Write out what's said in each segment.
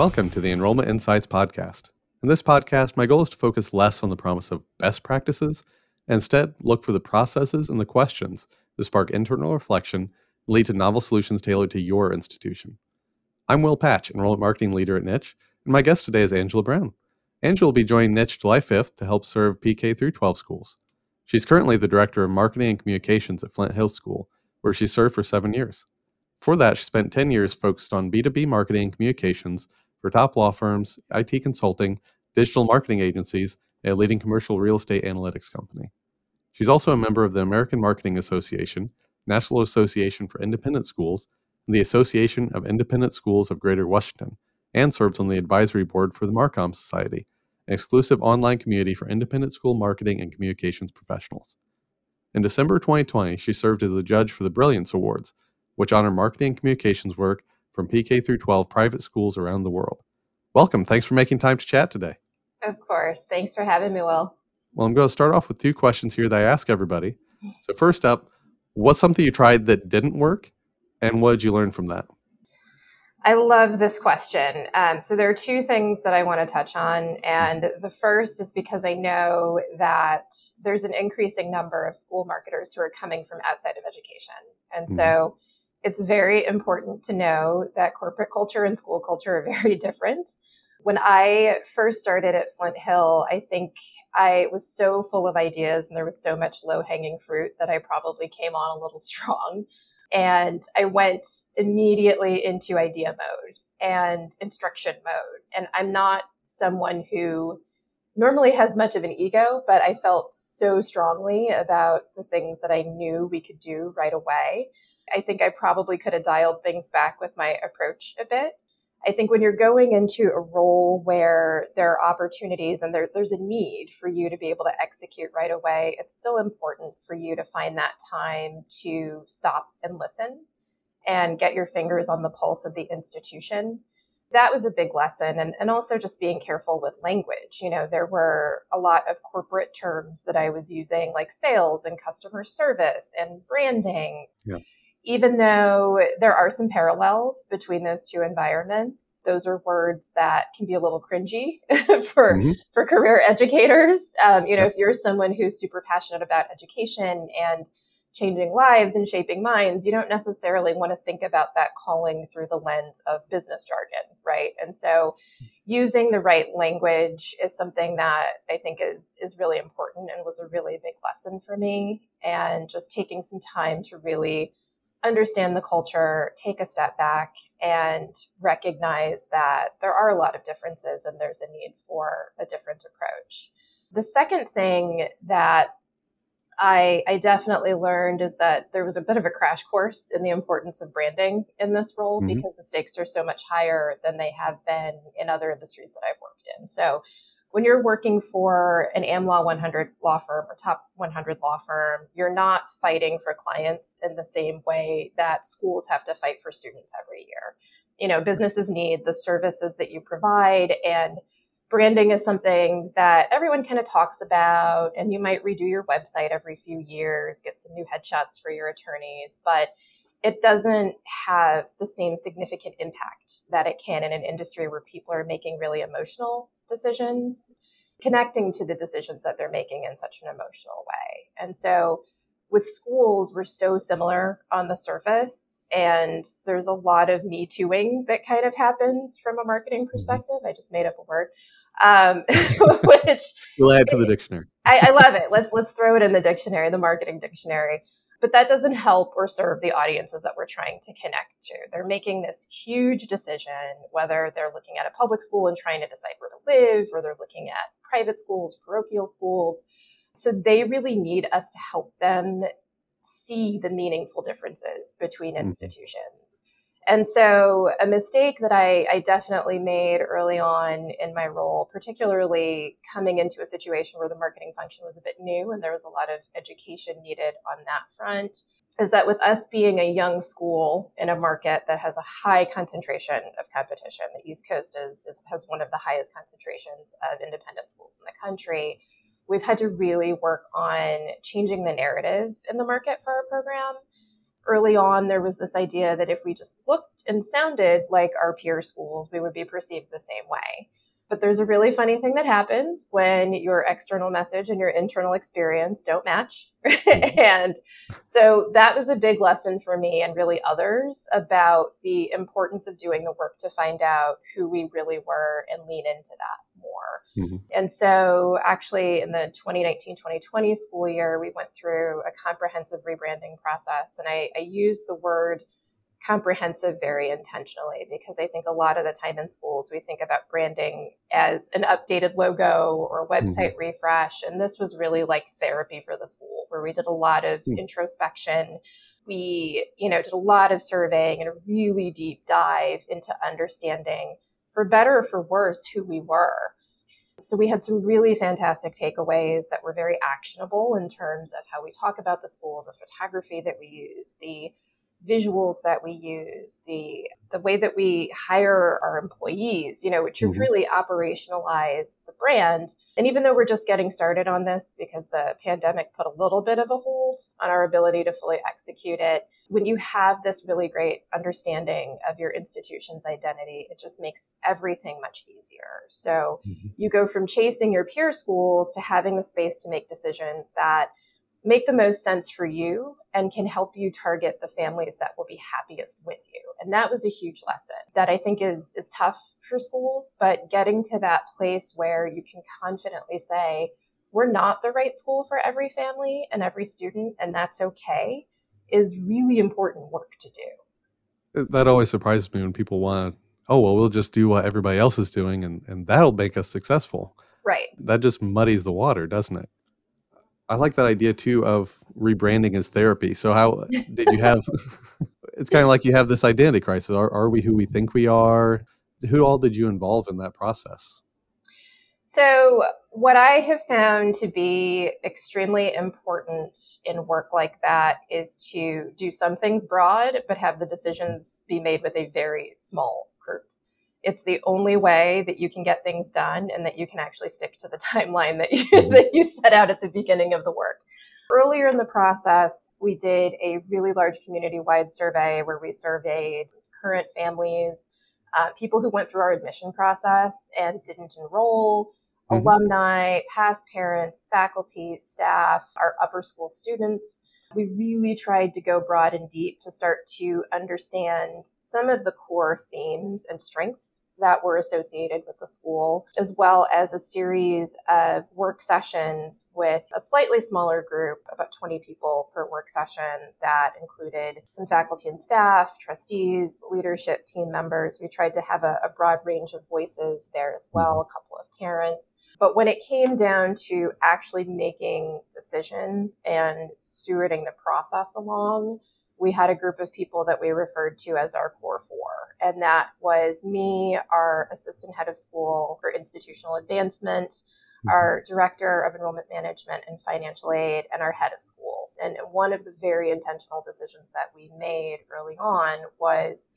Welcome to the Enrollment Insights Podcast. In this podcast, my goal is to focus less on the promise of best practices and instead look for the processes and the questions that spark internal reflection and lead to novel solutions tailored to your institution. I'm Will Patch, Enrollment Marketing Leader at Niche, and my guest today is Angela Brown. Angela will be joining Niche July 5th to help serve PK through 12 schools. She's currently the Director of Marketing and Communications at Flint Hills School, where she served for seven years. For that, she spent 10 years focused on B2B marketing and communications for top law firms, IT consulting, digital marketing agencies, and a leading commercial real estate analytics company. She's also a member of the American Marketing Association, National Association for Independent Schools, and the Association of Independent Schools of Greater Washington, and serves on the advisory board for the Marcom Society, an exclusive online community for independent school marketing and communications professionals. In December 2020, she served as a judge for the Brilliance Awards, which honor marketing and communications work from PK through 12 private schools around the world. Welcome. Thanks for making time to chat today. Of course. Thanks for having me, Will. Well, I'm going to start off with two questions here that I ask everybody. So, first up, what's something you tried that didn't work, and what did you learn from that? I love this question. Um, so, there are two things that I want to touch on. And the first is because I know that there's an increasing number of school marketers who are coming from outside of education. And mm-hmm. It's very important to know that corporate culture and school culture are very different. When I first started at Flint Hill, I think I was so full of ideas and there was so much low hanging fruit that I probably came on a little strong. And I went immediately into idea mode and instruction mode. And I'm not someone who normally has much of an ego, but I felt so strongly about the things that I knew we could do right away I think I probably could have dialed things back with my approach a bit. I think when you're going into a role where there are opportunities and there, there's a need for you to be able to execute right away, it's still important for you to find that time to stop and listen and get your fingers on the pulse of the institution. That was a big lesson. And, and also just being careful with language. You know, there were a lot of corporate terms that I was using, like sales and customer service and branding. Yeah even though there are some parallels between those two environments, those are words that can be a little cringy for mm-hmm. for career educators. Um, you know, if you're someone who's super passionate about education and changing lives and shaping minds, you don't necessarily want to think about that calling through the lens of business jargon, right? And so using the right language is something that I think is is really important and was a really big lesson for me and just taking some time to really understand the culture, take a step back, and recognize that there are a lot of differences and there's a need for a different approach. The second thing that I, I, definitely learned is that there was a bit of a crash course in the importance of branding in this role mm-hmm. because the stakes are so much higher than they have been in other industries that I've worked in. So when you're working for an AmLaw 100 law firm or top 100 law firm, you're not fighting for clients in the same way that schools have to fight for students every year. You know, businesses need the services that you provide and branding is something that everyone kind of talks about and you might redo your website every few years, get some new headshots for your attorneys, but it doesn't have the same significant impact that it can in an industry where people are making really emotional decisions, connecting to the decisions that they're making in such an emotional way. And so with schools, we're so similar on the surface, and there's a lot of me tooing that kind of happens from a marketing mm-hmm. perspective. I just made up a word. Um, which we'll add to the dictionary. I, I love it. Let's let's throw it in the dictionary, the marketing dictionary but that doesn't help or serve the audiences that we're trying to connect to. They're making this huge decision, whether they're looking at a public school and trying to decide where to live, or they're looking at private schools, parochial schools. So they really need us to help them see the meaningful differences between mm-hmm. institutions. And so, a mistake that I, I, definitely made early on in my role, particularly coming into a situation where the marketing function was a bit new and there was a lot of education needed on that front, is that with us being a young school in a market that has a high concentration of competition, the East Coast is, is has one of the highest concentrations of independent schools in the country. We've had to really work on changing the narrative in the market for our program early on, there was this idea that if we just looked and sounded like our peer schools, we would be perceived the same way. But there's a really funny thing that happens when your external message and your internal experience don't match. Mm-hmm. and so that was a big lesson for me and really others about the importance of doing the work to find out who we really were and lean into that more. Mm-hmm. And so, actually, in the 2019 2020 school year, we went through a comprehensive rebranding process. And I, I used the word comprehensive very intentionally because I think a lot of the time in schools we think about branding as an updated logo or website mm-hmm. refresh. And this was really like therapy for the school where we did a lot of mm-hmm. introspection. We, you know, did a lot of surveying and a really deep dive into understanding for better or for worse who we were. So we had some really fantastic takeaways that were very actionable in terms of how we talk about the school, the photography that we use, the visuals that we use, the the way that we hire our employees, you know, to mm-hmm. really operationalize the brand. And even though we're just getting started on this because the pandemic put a little bit of a hold on our ability to fully execute it, when you have this really great understanding of your institution's identity, it just makes everything much easier. So mm-hmm. you go from chasing your peer schools to having the space to make decisions that make the most sense for you and can help you target the families that will be happiest with you. And that was a huge lesson that I think is is tough for schools, but getting to that place where you can confidently say, we're not the right school for every family and every student, and that's okay, is really important work to do. That always surprises me when people want, oh, well, we'll just do what everybody else is doing and, and that'll make us successful. Right. That just muddies the water, doesn't it? I like that idea too of rebranding as therapy. So how did you have? it's kind of like you have this identity crisis. Are, are we who we think we are? Who all did you involve in that process? So what I have found to be extremely important in work like that is to do some things broad, but have the decisions be made with a very small it's the only way that you can get things done and that you can actually stick to the timeline that you, mm-hmm. that you set out at the beginning of the work. Earlier in the process, we did a really large community wide survey where we surveyed current families, uh, people who went through our admission process and didn't enroll, mm-hmm. alumni, past parents, faculty, staff, our upper school students. We really tried to go broad and deep to start to understand some of the core themes and strengths that were associated with the school, as well as a series of work sessions with a slightly smaller group, about 20 people per work session, that included some faculty and staff, trustees, leadership team members. We tried to have a, a broad range of voices there as well, mm-hmm. a couple of parents. But when it came down to actually making decisions and stewarding the process along, we had a group of people that we referred to as our core four. And that was me, our assistant head of school for institutional advancement, mm-hmm. our director of enrollment management and financial aid, and our head of school. And one of the very intentional decisions that we made early on was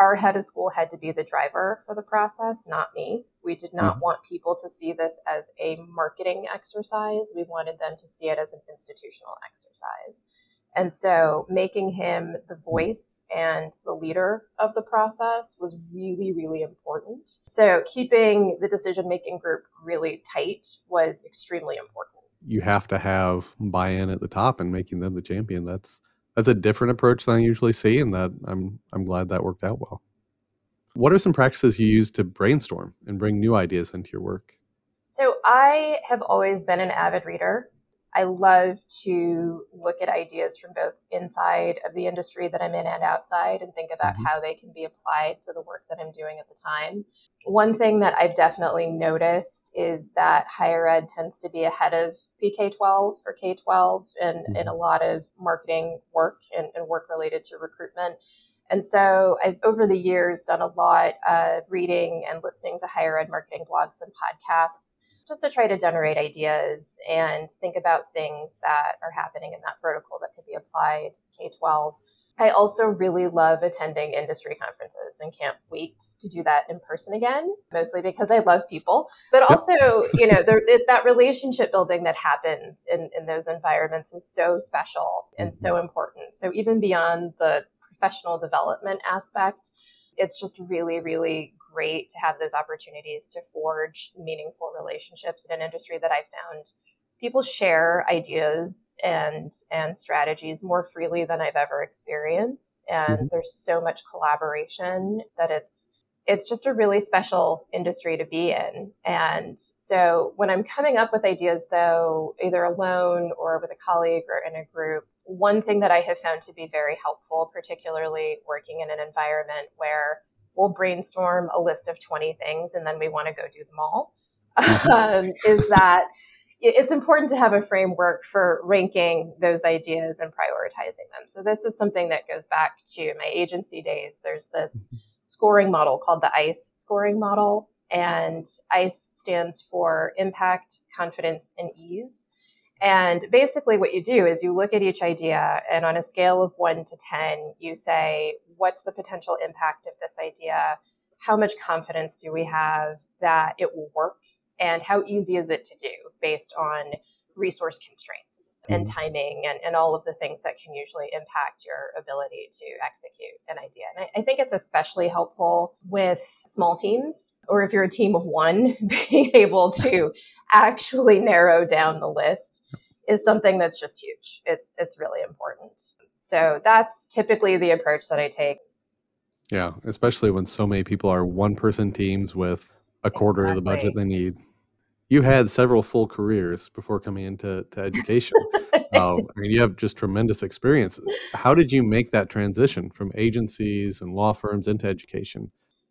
our head of school had to be the driver for the process, not me. We did not mm-hmm. want people to see this as a marketing exercise. We wanted them to see it as an institutional exercise. And so making him the voice and the leader of the process was really, really important. So keeping the decision making group really tight was extremely important. You have to have buy in at the top and making them the champion. That's that's a different approach than I usually see, and that I'm I'm glad that worked out well. What are some practices you use to brainstorm and bring new ideas into your work? So I have always been an avid reader. I love to look at ideas from both inside of the industry that I'm in and outside and think about mm-hmm. how they can be applied to the work that I'm doing at the time. One thing that I've definitely noticed is that higher ed tends to be ahead of PK 12 or K 12 in, in a mm-hmm. lot of marketing work and, and work related to recruitment. And so I've over the years done a lot of reading and listening to higher ed marketing blogs and podcasts just to try to generate ideas and think about things that are happening in that vertical that could be applied K 12. I also really love attending industry conferences and can't wait to do that in person again, mostly because I love people, but also, you know, it, that relationship building that happens in, in those environments is so special and so mm-hmm. important. So even beyond the professional development aspect, it's just really, really great to have those opportunities to forge meaningful relationships in an industry that I found people share ideas and and strategies more freely than I've ever experienced and mm-hmm. there's so much collaboration that it's it's just a really special industry to be in and so when I'm coming up with ideas though either alone or with a colleague or in a group one thing that I have found to be very helpful particularly working in an environment where we'll brainstorm a list of 20 things and then we want to go do them all mm-hmm. um, is that it's important to have a framework for ranking those ideas and prioritizing them. So this is something that goes back to my agency days. There's this mm-hmm. scoring model called the ICE scoring model, and ICE stands for impact, confidence, and ease. And basically, what you do is you look at each idea, and on a scale of one to 10, you say, What's the potential impact of this idea? How much confidence do we have that it will work and how easy is it to do based on resource constraints and mm-hmm. timing and, and all of the things that can usually impact your ability to execute an idea. And I, I, think it's especially helpful with small teams, or if you're a team of one, being able to actually narrow down the list is something that's just huge. It's it's really important. So that's typically the approach that I take. Yeah, especially when so many people are one person teams with a quarter exactly. of the budget they need you had several full careers before coming into to education. uh, I mean, you have just tremendous experience. How did you make that transition from agencies and law firms into education?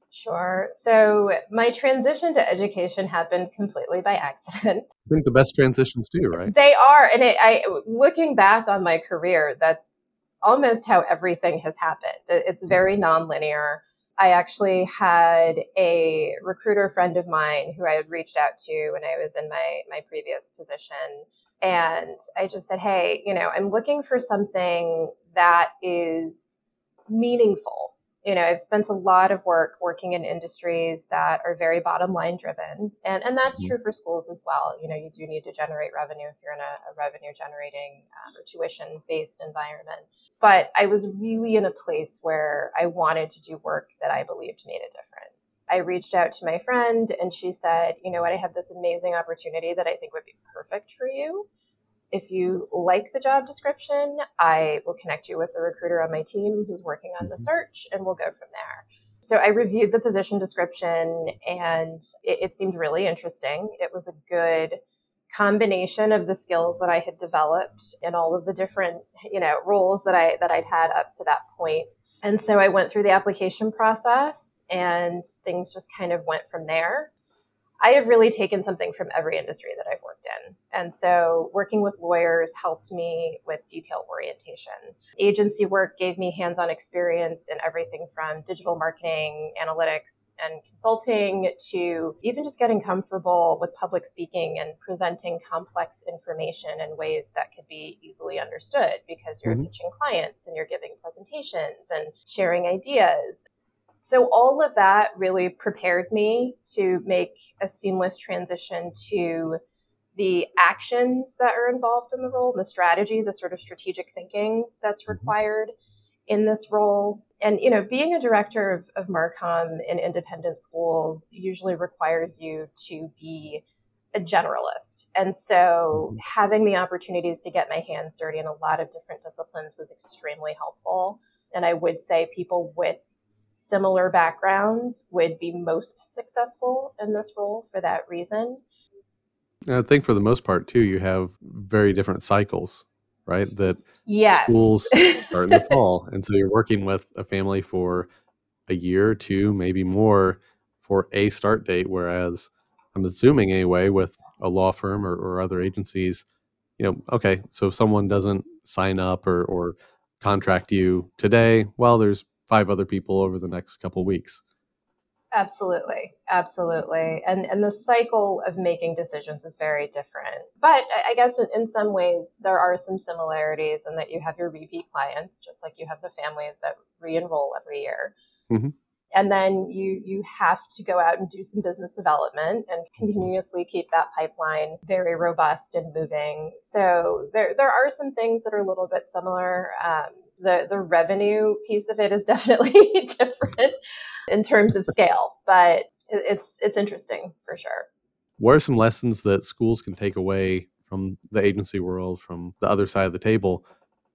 Sure. So my transition to education happened completely by accident. I think the best transitions do, right? They are, and it, I looking back on my career, that's almost how everything has happened. It's very nonlinear. I actually had a recruiter friend of mine who I had reached out to when I was in my my previous position. And I just said, "Hey, you know, I'm looking for something that is meaningful you know, I've spent a lot of work working in industries that are very bottom line driven. And, and that's mm-hmm. true for schools as well. You know, you do need to generate revenue if you're in a, a revenue generating um, or tuition based environment. But I was really in a place where I wanted to do work that I believed made a difference. I reached out to my friend and she said, you know what, I have this amazing opportunity that I think would be perfect for you if you like the job description, I will connect you with the recruiter on my team who's working on the mm-hmm. search, and we'll go from there. So I reviewed the position description and it, it, seemed really interesting. It was a good combination of the skills that I had developed in all of the different, you know, roles that I that I'd had up to that point. And so I went through the application process and things just kind of went from there. I have really taken something from every industry that I've worked in. And so working with lawyers helped me with detail orientation. Agency work gave me hands on experience in everything from digital marketing, analytics, and consulting to even just getting comfortable with public speaking and presenting complex information in ways that could be easily understood because you're mm-hmm. pitching clients and you're giving presentations and sharing ideas. So all of that really prepared me to make a seamless transition to the actions that are involved in the role, the strategy, the sort of strategic thinking that's mm-hmm. required in this role. And, you know, being a director of, of Marcom in independent schools usually requires you to be a generalist. And so mm-hmm. having the opportunities to get my hands dirty in a lot of different disciplines was extremely helpful. And I would say people with similar backgrounds would be most successful in this role for that reason. I think for the most part too, you have very different cycles, right? That yes. schools start in the fall, and so you're working with a family for a year, two, maybe more, for a start date. Whereas I'm assuming anyway, with a law firm or, or other agencies, you know, okay, so if someone doesn't sign up or, or contract you today, well, there's five other people over the next couple weeks. Absolutely, absolutely, and and the cycle of making decisions is very different. But I guess in, in some ways there are some similarities in that you have your repeat clients, just like you have the families that re-enroll every year. Mm-hmm. And then you you have to go out and do some business development and continuously keep that pipeline very robust and moving. So there there are some things that are a little bit similar. Um, the the revenue piece of it is definitely different in terms of scale, but it's it's interesting for sure. What are some lessons that schools can take away from the agency world, from the other side of the table,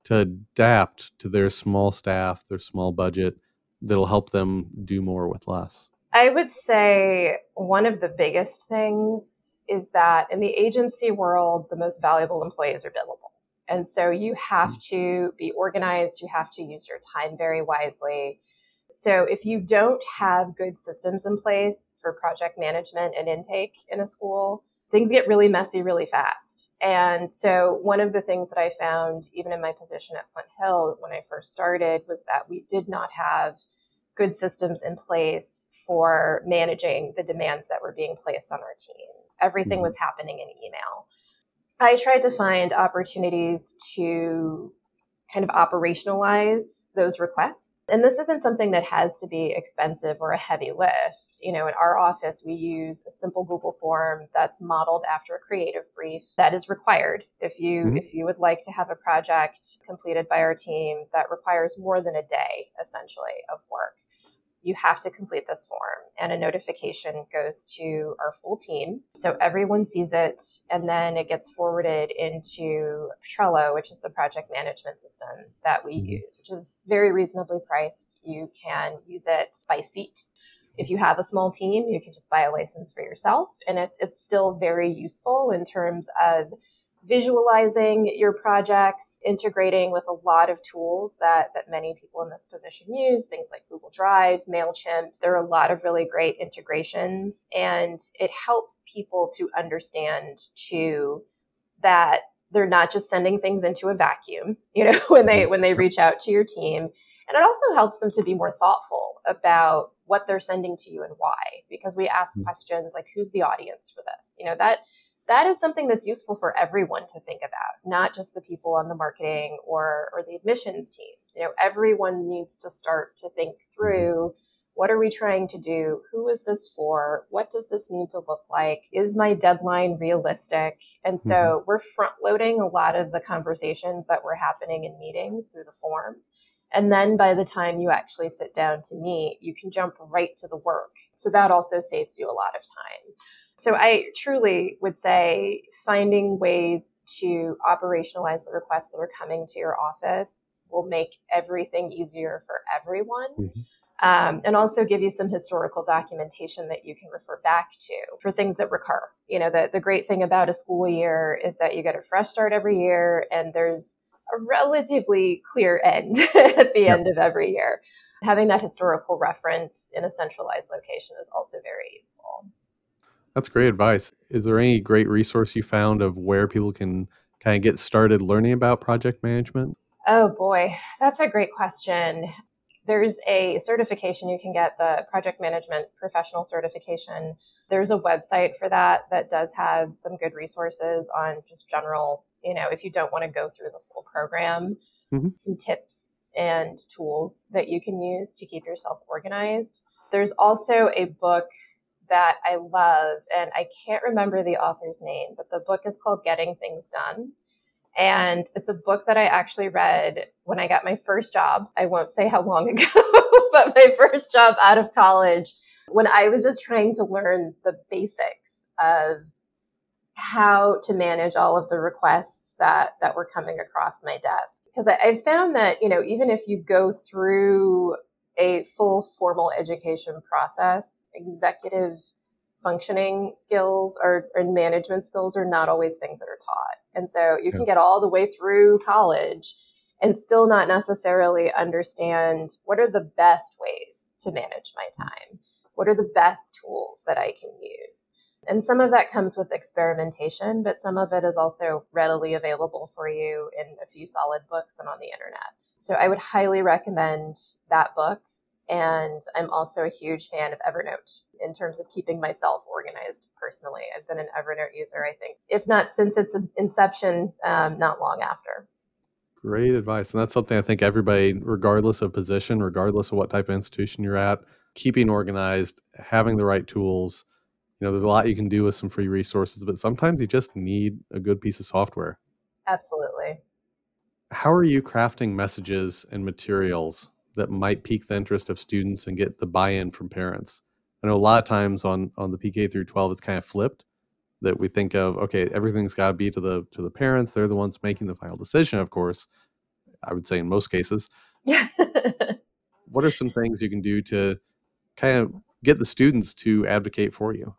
to adapt to their small staff, their small budget, that'll help them do more with less? I would say one of the biggest things is that in the agency world, the most valuable employees are billable. And so you have to be organized, you have to use your time very wisely. So if you don't have good systems in place for project management and intake in a school, things get really messy really fast. And so one of the things that I found even in my position at Flint Hill when I first started was that we did not have good systems in place for managing the demands that were being placed on our team. Everything mm-hmm. was happening in email. I tried to find opportunities to kind of operationalize those requests. And this isn't something that has to be expensive or a heavy lift. You know, in our office, we use a simple Google form that's modeled after a creative brief that is required. If you mm-hmm. if you would like to have a project completed by our team that requires more than a day essentially of work, you have to complete this form and a notification goes to our full team. So everyone sees it and then it gets forwarded into trello which is the project management system that we mm-hmm. use which is very reasonably priced. You can use it by seat. If you have a small team you can just buy a license for yourself and it, it's still very useful in terms of visualizing your projects, integrating with a lot of tools that, that many people in this position use, things like Google Drive, MailChimp. There are a lot of really great integrations, and it helps people to understand too that they're not just sending things into a vacuum, you know, when they when they reach out to your team. And it also helps them to be more thoughtful about what they're sending to you and why, because we ask mm. questions like, who's the audience for this? You know, that that is something that's useful for everyone to think about, not just the people on the marketing or, or the admissions teams. You know, everyone needs to start to think through what are we trying to do? Who is this for? What does this need to look like? Is my deadline realistic? And so mm-hmm. we're front loading a lot of the conversations that were happening in meetings through the form. And then by the time you actually sit down to meet, you can jump right to the work. So that also saves you a lot of time. So I truly would say finding ways to operationalize the requests that are coming to your office will make everything easier for everyone. Mm-hmm. Um, and also give you some historical documentation that you can refer back to for things that recur. You know, the, the great thing about a school year is that you get a fresh start every year and there's a relatively clear end at the yep. end of every year. Having that historical reference in a centralized location is also very useful. That's great advice. Is there any great resource you found of where people can kind of get started learning about project management? Oh boy, that's a great question. There's a certification you can get, the project management professional certification. There's a website for that that does have some good resources on just general, you know, if you don't want to go through the full program, mm-hmm. some tips and tools that you can use to keep yourself organized. There's also a book that I love, and I can't remember the author's name, but the book is called Getting Things Done. And it's a book that I actually read when I got my first job. I won't say how long ago, but my first job out of college when I was just trying to learn the basics of how to manage all of the requests that that were coming across my desk because I, I, found that you know even if you go through a full formal education process. Executive functioning skills or and management skills are not always things that are taught. And so you can get all the way through college and still not necessarily understand what are the best ways to manage my mm. time. What are the best tools that I can use? And some of that comes with experimentation, but some of it is also readily available for you in a few solid books and on the internet. So I would highly recommend that book. And I'm also a huge fan of Evernote in terms of keeping myself organized personally. I've been an Evernote user, I think, if not since its inception, um, not long after. Great advice. And that's something I think everybody, regardless of position, regardless of what type of institution you're at, keeping organized, having the right tools. You know, there's a lot you can do with some free resources, but sometimes you just need a good piece of software. Absolutely. How are you crafting messages and materials that might pique the interest of students and get the buy-in from parents? I know a lot of times on on the PK through 12 it's kind of flipped that we think of okay everything's got to be to the to the parents. They're the ones making the final decision of course i would say in most cases. Yeah. What are some things you can do to kind of get the students to advocate for you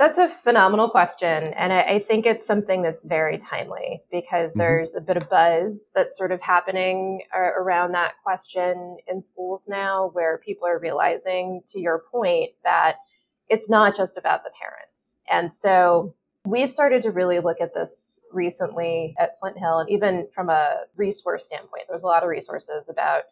that's a phenomenal question. And I, I, think it's something that's very timely because mm-hmm. there's a bit of buzz that's sort of happening uh, around that question in schools now, where people are realizing, to your point, that it's not just about the parents. And so we've started to really look at this recently at Flint Hill, and even from a resource standpoint, there's a lot of resources about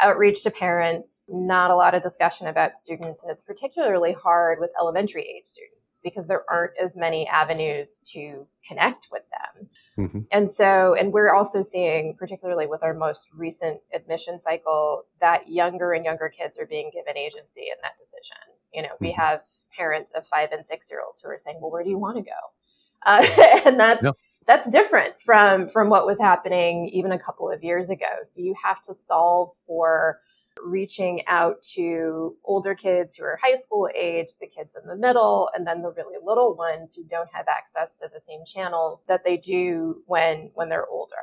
outreach to parents, not a lot of discussion about students, and it's particularly hard with elementary age students because there aren't as many avenues to connect with them. Mm-hmm. And so, and we're also seeing, particularly with our most recent admission cycle, that younger and younger kids are being given agency in that decision. You know, mm-hmm. we have parents of five and six year olds who are saying, "Well, where do you want to go?" Uh, and that's that's different from from what was happening even a couple of years ago. So you have to solve for reaching out to older kids who are high school age, the kids in the middle, and then the really little ones who don't have access to the same channels that they do when when they're older.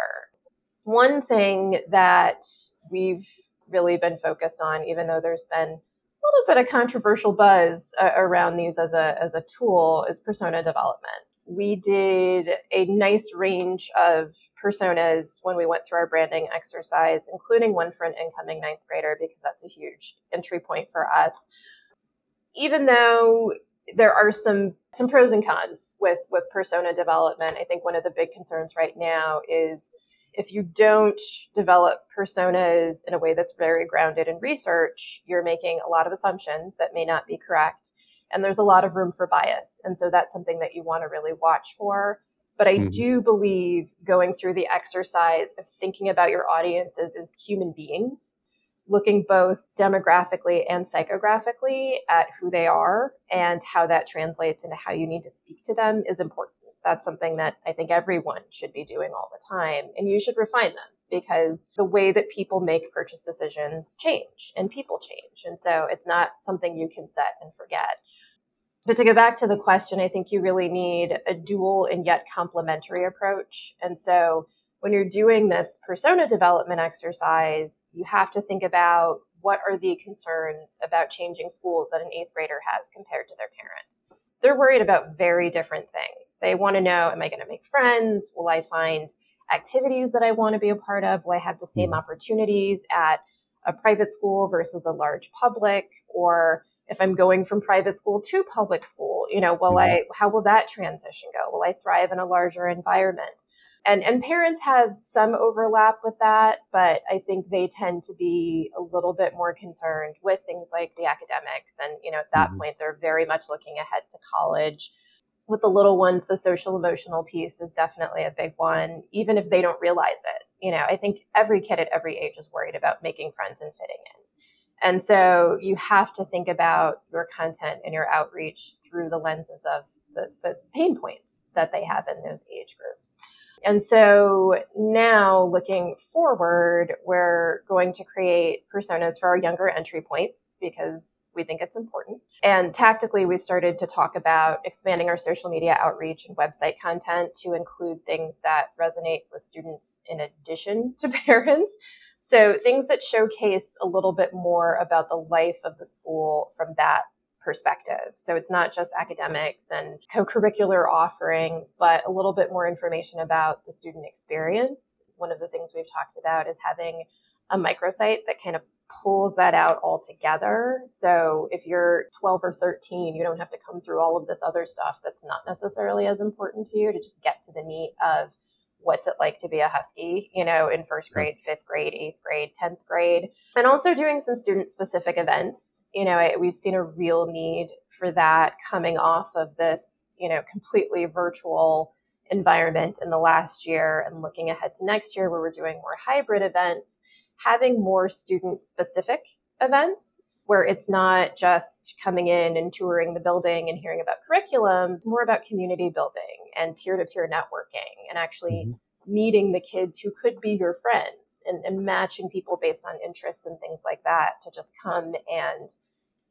One thing that we've really been focused on, even though there's been a little bit of controversial buzz uh, around these as a as a tool, is persona development we did a nice range of personas when we went through our branding exercise, including one for an incoming ninth grader, because that's a huge entry point for us. Even though there are some some pros and cons with with persona development, I think one of the big concerns right now is if you don't develop personas in a way that's very grounded in research, you're making a lot of assumptions that may not be correct and there's a lot of room for bias. And so that's something that you want to really watch for. But I mm-hmm. do believe going through the exercise of thinking about your audiences as human beings, looking both demographically and psychographically at who they are and how that translates into how you need to speak to them is important. That's something that I think everyone should be doing all the time. And you should refine them because the way that people make purchase decisions change and people change. And so it's not something you can set and forget. But to go back to the question, I think you really need a dual and yet complementary approach. And so when you're doing this persona development exercise, you have to think about what are the concerns about changing schools that an eighth grader has compared to their parents. They're worried about very different things. They want to know, am I going to make friends? Will I find activities that I want to be a part of? Will I have the same mm-hmm. opportunities at a private school versus a large public? Or if I'm going from private school to public school, you know, will mm-hmm. I, how will that transition go? Will I thrive in a larger environment? And, and parents have some overlap with that, but I think they tend to be a little bit more concerned with things like the academics. And, you know, at that mm-hmm. point, they're very much looking ahead to college. With the little ones, the social emotional piece is definitely a big one, even if they don't realize it. You know, I think every kid at every age is worried about making friends and fitting in. And so you have to think about your content and your outreach through the lenses of the, the pain points that they have in those age groups. And so now looking forward, we're going to create personas for our younger entry points because we think it's important. And tactically, we've started to talk about expanding our social media outreach and website content to include things that resonate with students in addition to parents. So things that showcase a little bit more about the life of the school from that perspective. So it's not just academics and co-curricular offerings, but a little bit more information about the student experience. One of the things we've talked about is having a microsite that kind of pulls that out all together. So if you're 12 or 13, you don't have to come through all of this other stuff that's not necessarily as important to you to just get to the meat of what's it like to be a husky you know in first grade fifth grade eighth grade 10th grade? And also doing some student specific events. You know I, we've seen a real need for that coming off of this you know completely virtual environment in the last year and looking ahead to next year where we're doing more hybrid events having more student specific events where it's not just coming in and touring the building and hearing about curriculum, it's more about community building and peer to peer networking and actually mm-hmm. meeting the kids who could be your friends and, and matching people based on interests and things like that to just come and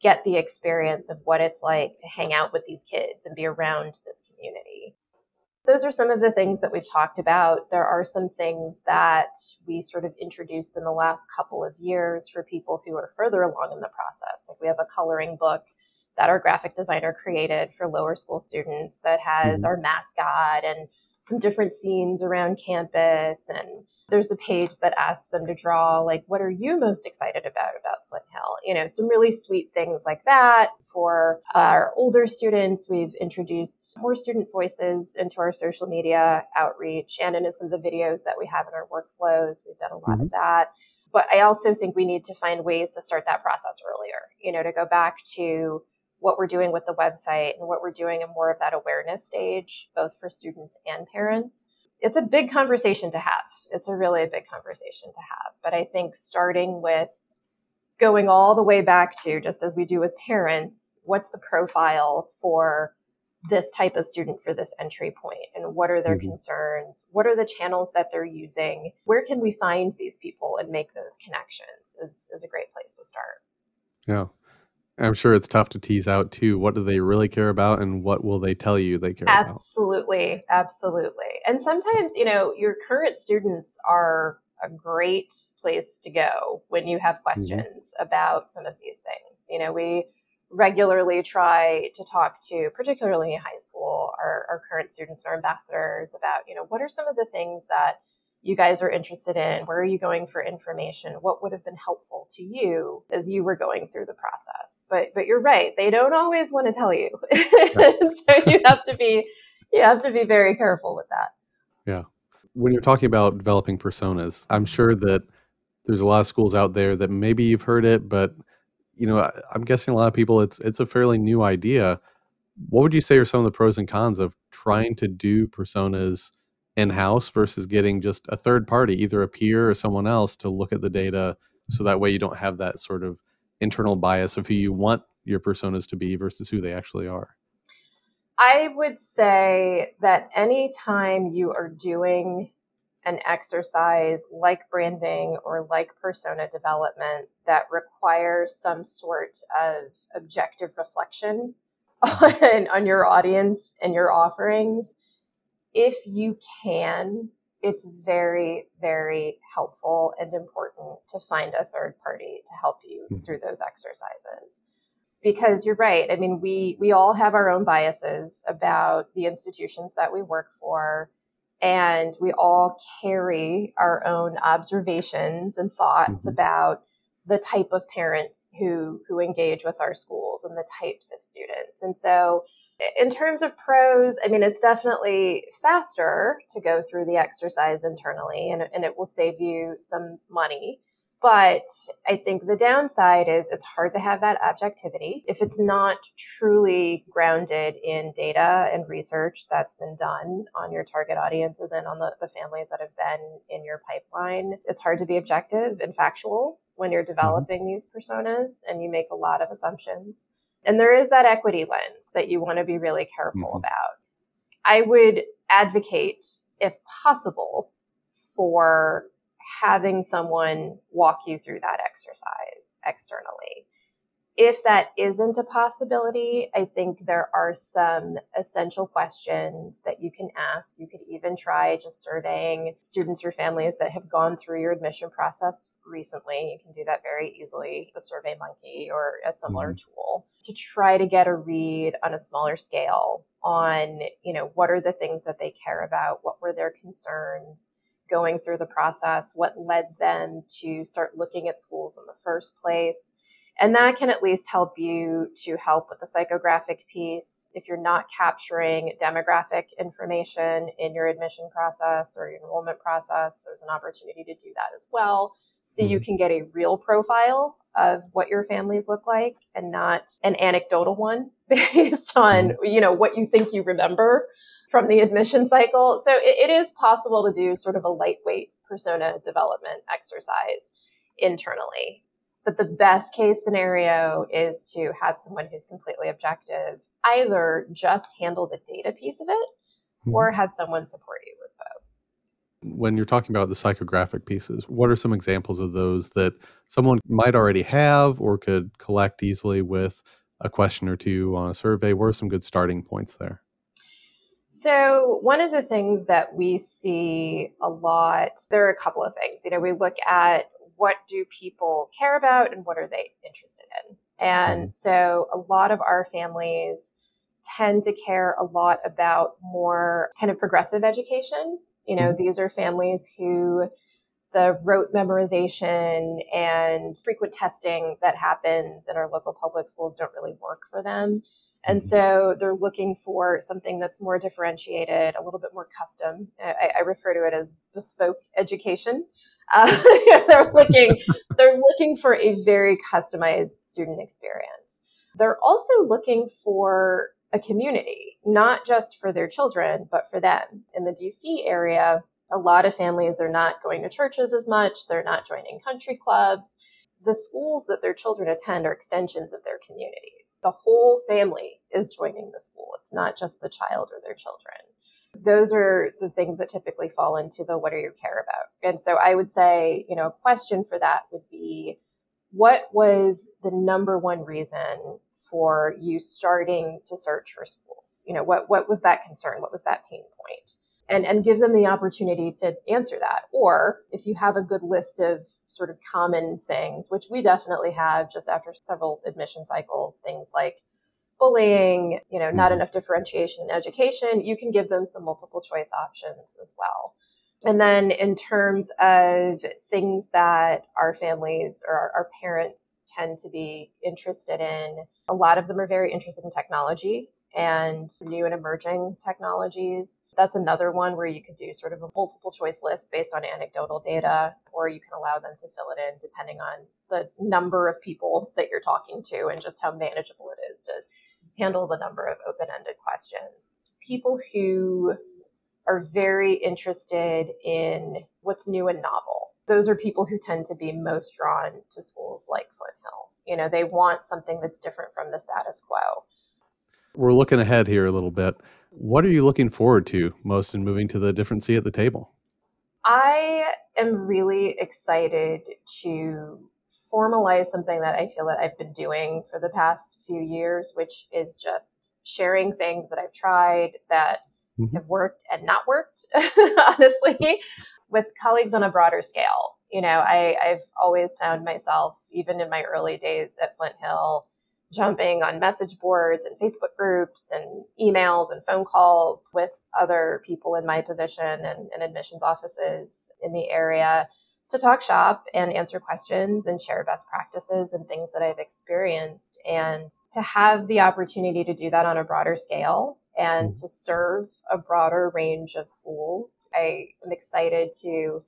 get the experience of what it's like to hang out with these kids and be around this community those are some of the things that we've talked about. There are some things that we sort of introduced in the last couple of years for people who are further along in the process. Like we have a coloring book that our graphic designer created for lower school students that has mm-hmm. our mascot and some different scenes around campus and there's a page that asks them to draw like what are you most excited about about flint hill? You know some really sweet things like that. For our older students we've introduced more student voices into our social media outreach and into some of the videos that we have in our workflows. We've done a lot mm-hmm. of that. But i also think we need to find ways to start that process earlier you know to go back to what we're doing with the website and what we're doing in more of that awareness stage both for students and parents it's a big conversation to have. It's a really a big conversation to have. But I think starting with going all the way back to just as we do with parents, what's the profile for this type of student for this entry point and what are their mm-hmm. concerns what are the channels that they're using where can we find these people and make those connections is, is a great place to start yeah I'm sure it's tough to tease out too. What do they really care about, and what will they tell you they care absolutely, about? Absolutely, absolutely. And sometimes, you know, your current students are a great place to go when you have mm-hmm. questions mm-hmm. about some of these things. You know, we regularly try to talk to, particularly in high school, our, our current students and our ambassadors about, you know, what are some of the things that you guys are interested in? Where are you going for information? What would have been helpful to you as you were going through the process? But but you're right, they don't always want to tell you. so you have to be you have to be very careful with that. Yeah. When you're talking about developing personas, I'm sure that there's a lot of schools out there that maybe you've heard it, but you know, I, I'm guessing a lot of people it's it's a fairly new idea. What would you say are some of the pros and cons of trying to do personas in house versus getting just a third party, either a peer or someone else, to look at the data. So that way you don't have that sort of internal bias of who you want your personas to be versus who they actually are. I would say that anytime you are doing an exercise like branding or like persona development that requires some sort of objective reflection on, on your audience and your offerings, if you can, it's very, very helpful and important to find a third party to help you mm-hmm. through those exercises. Because you're right. I mean, we we all have our own biases about the institutions that we work for, and we all carry our own observations and thoughts mm-hmm. about the type of parents who who engage with our schools and the types of students. And so in terms of pros, I mean, it's definitely faster to go through the exercise internally and, and it will save you some money. But I think the downside is it's hard to have that objectivity if it's not truly grounded in data and research that's been done on your target audiences and on the, the families that have been in your pipeline. It's hard to be objective and factual when you're mm-hmm. developing these personas and you make a lot of assumptions. And there is that equity lens that you want to be really careful mm-hmm. about. I would advocate, if possible, for having someone walk you through that exercise externally if that isn't a possibility, I think there are some essential questions that you can ask. You could even try just surveying students or families that have gone through your admission process recently. You can do that very easily, the Survey Monkey or a similar mm-hmm. tool to try to get a read on a smaller scale on, you know, what are the things that they care about? What were their concerns? going through the process, what led them to start looking at schools in the first place And that can at least help you to help with the psychographic piece. If you're not capturing demographic information in your admission process or your enrollment process, there's an opportunity to do that as well. So mm-hmm. you can get a real profile of what your families look like and not an anecdotal one based on, mm-hmm. you know, what you think you remember from the admission cycle. So it, it is possible to do sort of a lightweight persona development exercise internally. But the best case scenario is to have someone who's completely objective, either just handle the data piece of it mm-hmm. or have someone support you with both. When you're talking about the psychographic pieces, what are some examples of those that someone might already have or could collect easily with a question or two on a survey? What are some good starting points there? So, one of the things that we see a lot, there are a couple of things. You know, we look at what do people care about and what are they interested in. And mm-hmm. so a lot of our families tend to care a lot about more kind of progressive education. You know, mm-hmm. these are families who the rote memorization and frequent testing that happens in our local public schools don't really work for them. And mm-hmm. so they're looking for something that's more differentiated, a little bit more custom. I, I refer to it as bespoke education. Uh, they're looking they're looking for a very customized student experience. They're also looking for a community, not just for their children, but for them. In the DC area, a lot of families they're not going to churches as much, they're not joining country clubs. The schools that their children attend are extensions of their communities. The whole family is joining the school. It's not just the child or their children those are the things that typically fall into the what do you care about? And so i would say you know a question for that would be what was the number one reason for you starting to search for schools? You know what what was that concern? What was that pain point? and and give them the opportunity to answer that. Or if you have a good list of sort of common things which we definitely have just after several admission cycles things like bullying, you know, not mm-hmm. enough differentiation in education, you can give them some multiple choice options as well. And then in terms of things that our families or our, our, parents tend to be interested in, a lot of them are very interested in technology and new and emerging technologies. That's another one where you could do sort of a multiple choice list based on anecdotal data, or you can allow them to fill it in depending on the number of people that you're talking to and just how manageable it is to handle the number of open ended questions. People who are very interested in what's new and novel. Those are people who tend to be most drawn to schools like Flint-Hill. You know, they want something that's different from the status quo. We're looking ahead here a little bit. What are you looking forward to most in moving to the different seat at the table? I am really excited to formalize something that I feel that I've been doing for the past few years, which is just sharing things that I've tried that mm-hmm. have worked and not worked, honestly, with colleagues on a broader scale. You know, I, I've always found myself, even in my early days at Flint-Hill, jumping on message boards and Facebook groups and emails and phone calls with other people in my position and, and admissions offices in the area to talk shop and answer questions and share best practices and things that I've experienced. And to have the opportunity to do that on a broader scale and mm-hmm. to serve a broader range of schools, I am excited to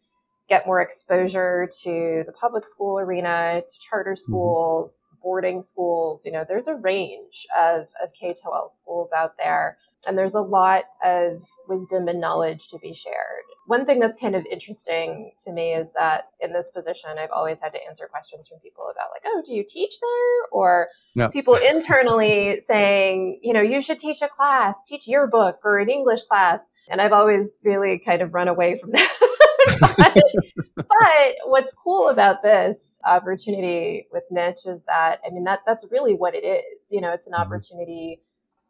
get more exposure to the public school arena, to charter mm-hmm. schools, boarding schools. You know, there's a range of, of K 12 schools out there and there's a lot of wisdom and knowledge to be shared. One thing that's kind of interesting to me is that in this position, I've always had to answer questions from people about, like, oh, do you teach there? Or no. people internally saying, you know, you should teach a class, teach your book or an English class. And I've always really kind of run away from that. but, but, what's cool about this opportunity with Niche is that, I mean, that that's really what it is. You know, it's an mm-hmm. opportunity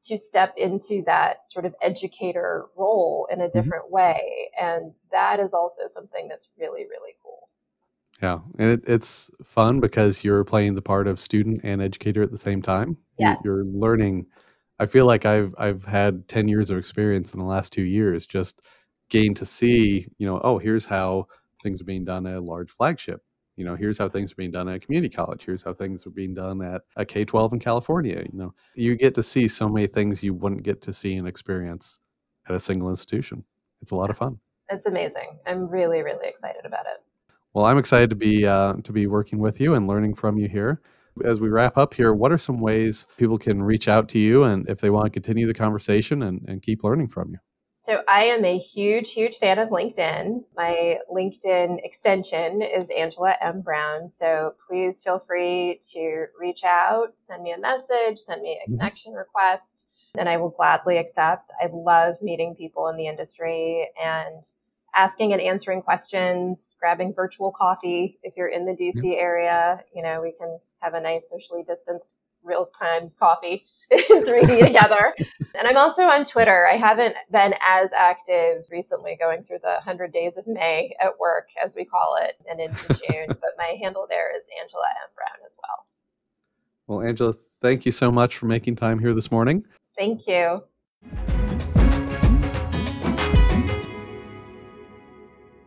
to step into that sort of educator role in a mm-hmm. different mm-hmm. way. And that is also something that's really, really cool. Yeah. And it, it's fun because you're playing the part of student and educator at the same time. Yes. You're, you're learning. I feel like I've I've had 10 years of experience in the last two years just gained to see, you know, oh, here's how things are being done at a large flagship you know here's how things are being done at a community college here's how things are being done at a k-12 in california you know. You get to see so many things you wouldn't get to see and experience at a single institution. It's a lot of fun. it's amazing. I'm really really excited about it. Well i'm excited to be uh, to be working with you and learning from you here. As we wrap up here what are some ways people can reach out to you and if they want to continue the conversation and, and keep learning from you so I am a huge, huge fan of LinkedIn. My LinkedIn extension is Angela M. Brown. So please feel free to reach out, send me a message, send me a mm-hmm. connection request, and I will gladly accept. I love meeting people in the industry and asking and answering questions, grabbing virtual coffee if you're in the DC area. You know, we can have a nice socially distanced real time coffee in 3D together. And I'm also on Twitter. I haven't been as active recently going through the 100 days of May at work, as we call it, and into June. but my handle there is Angela M. Brown as well. Well, Angela, thank you so much for making time here this morning. Thank you.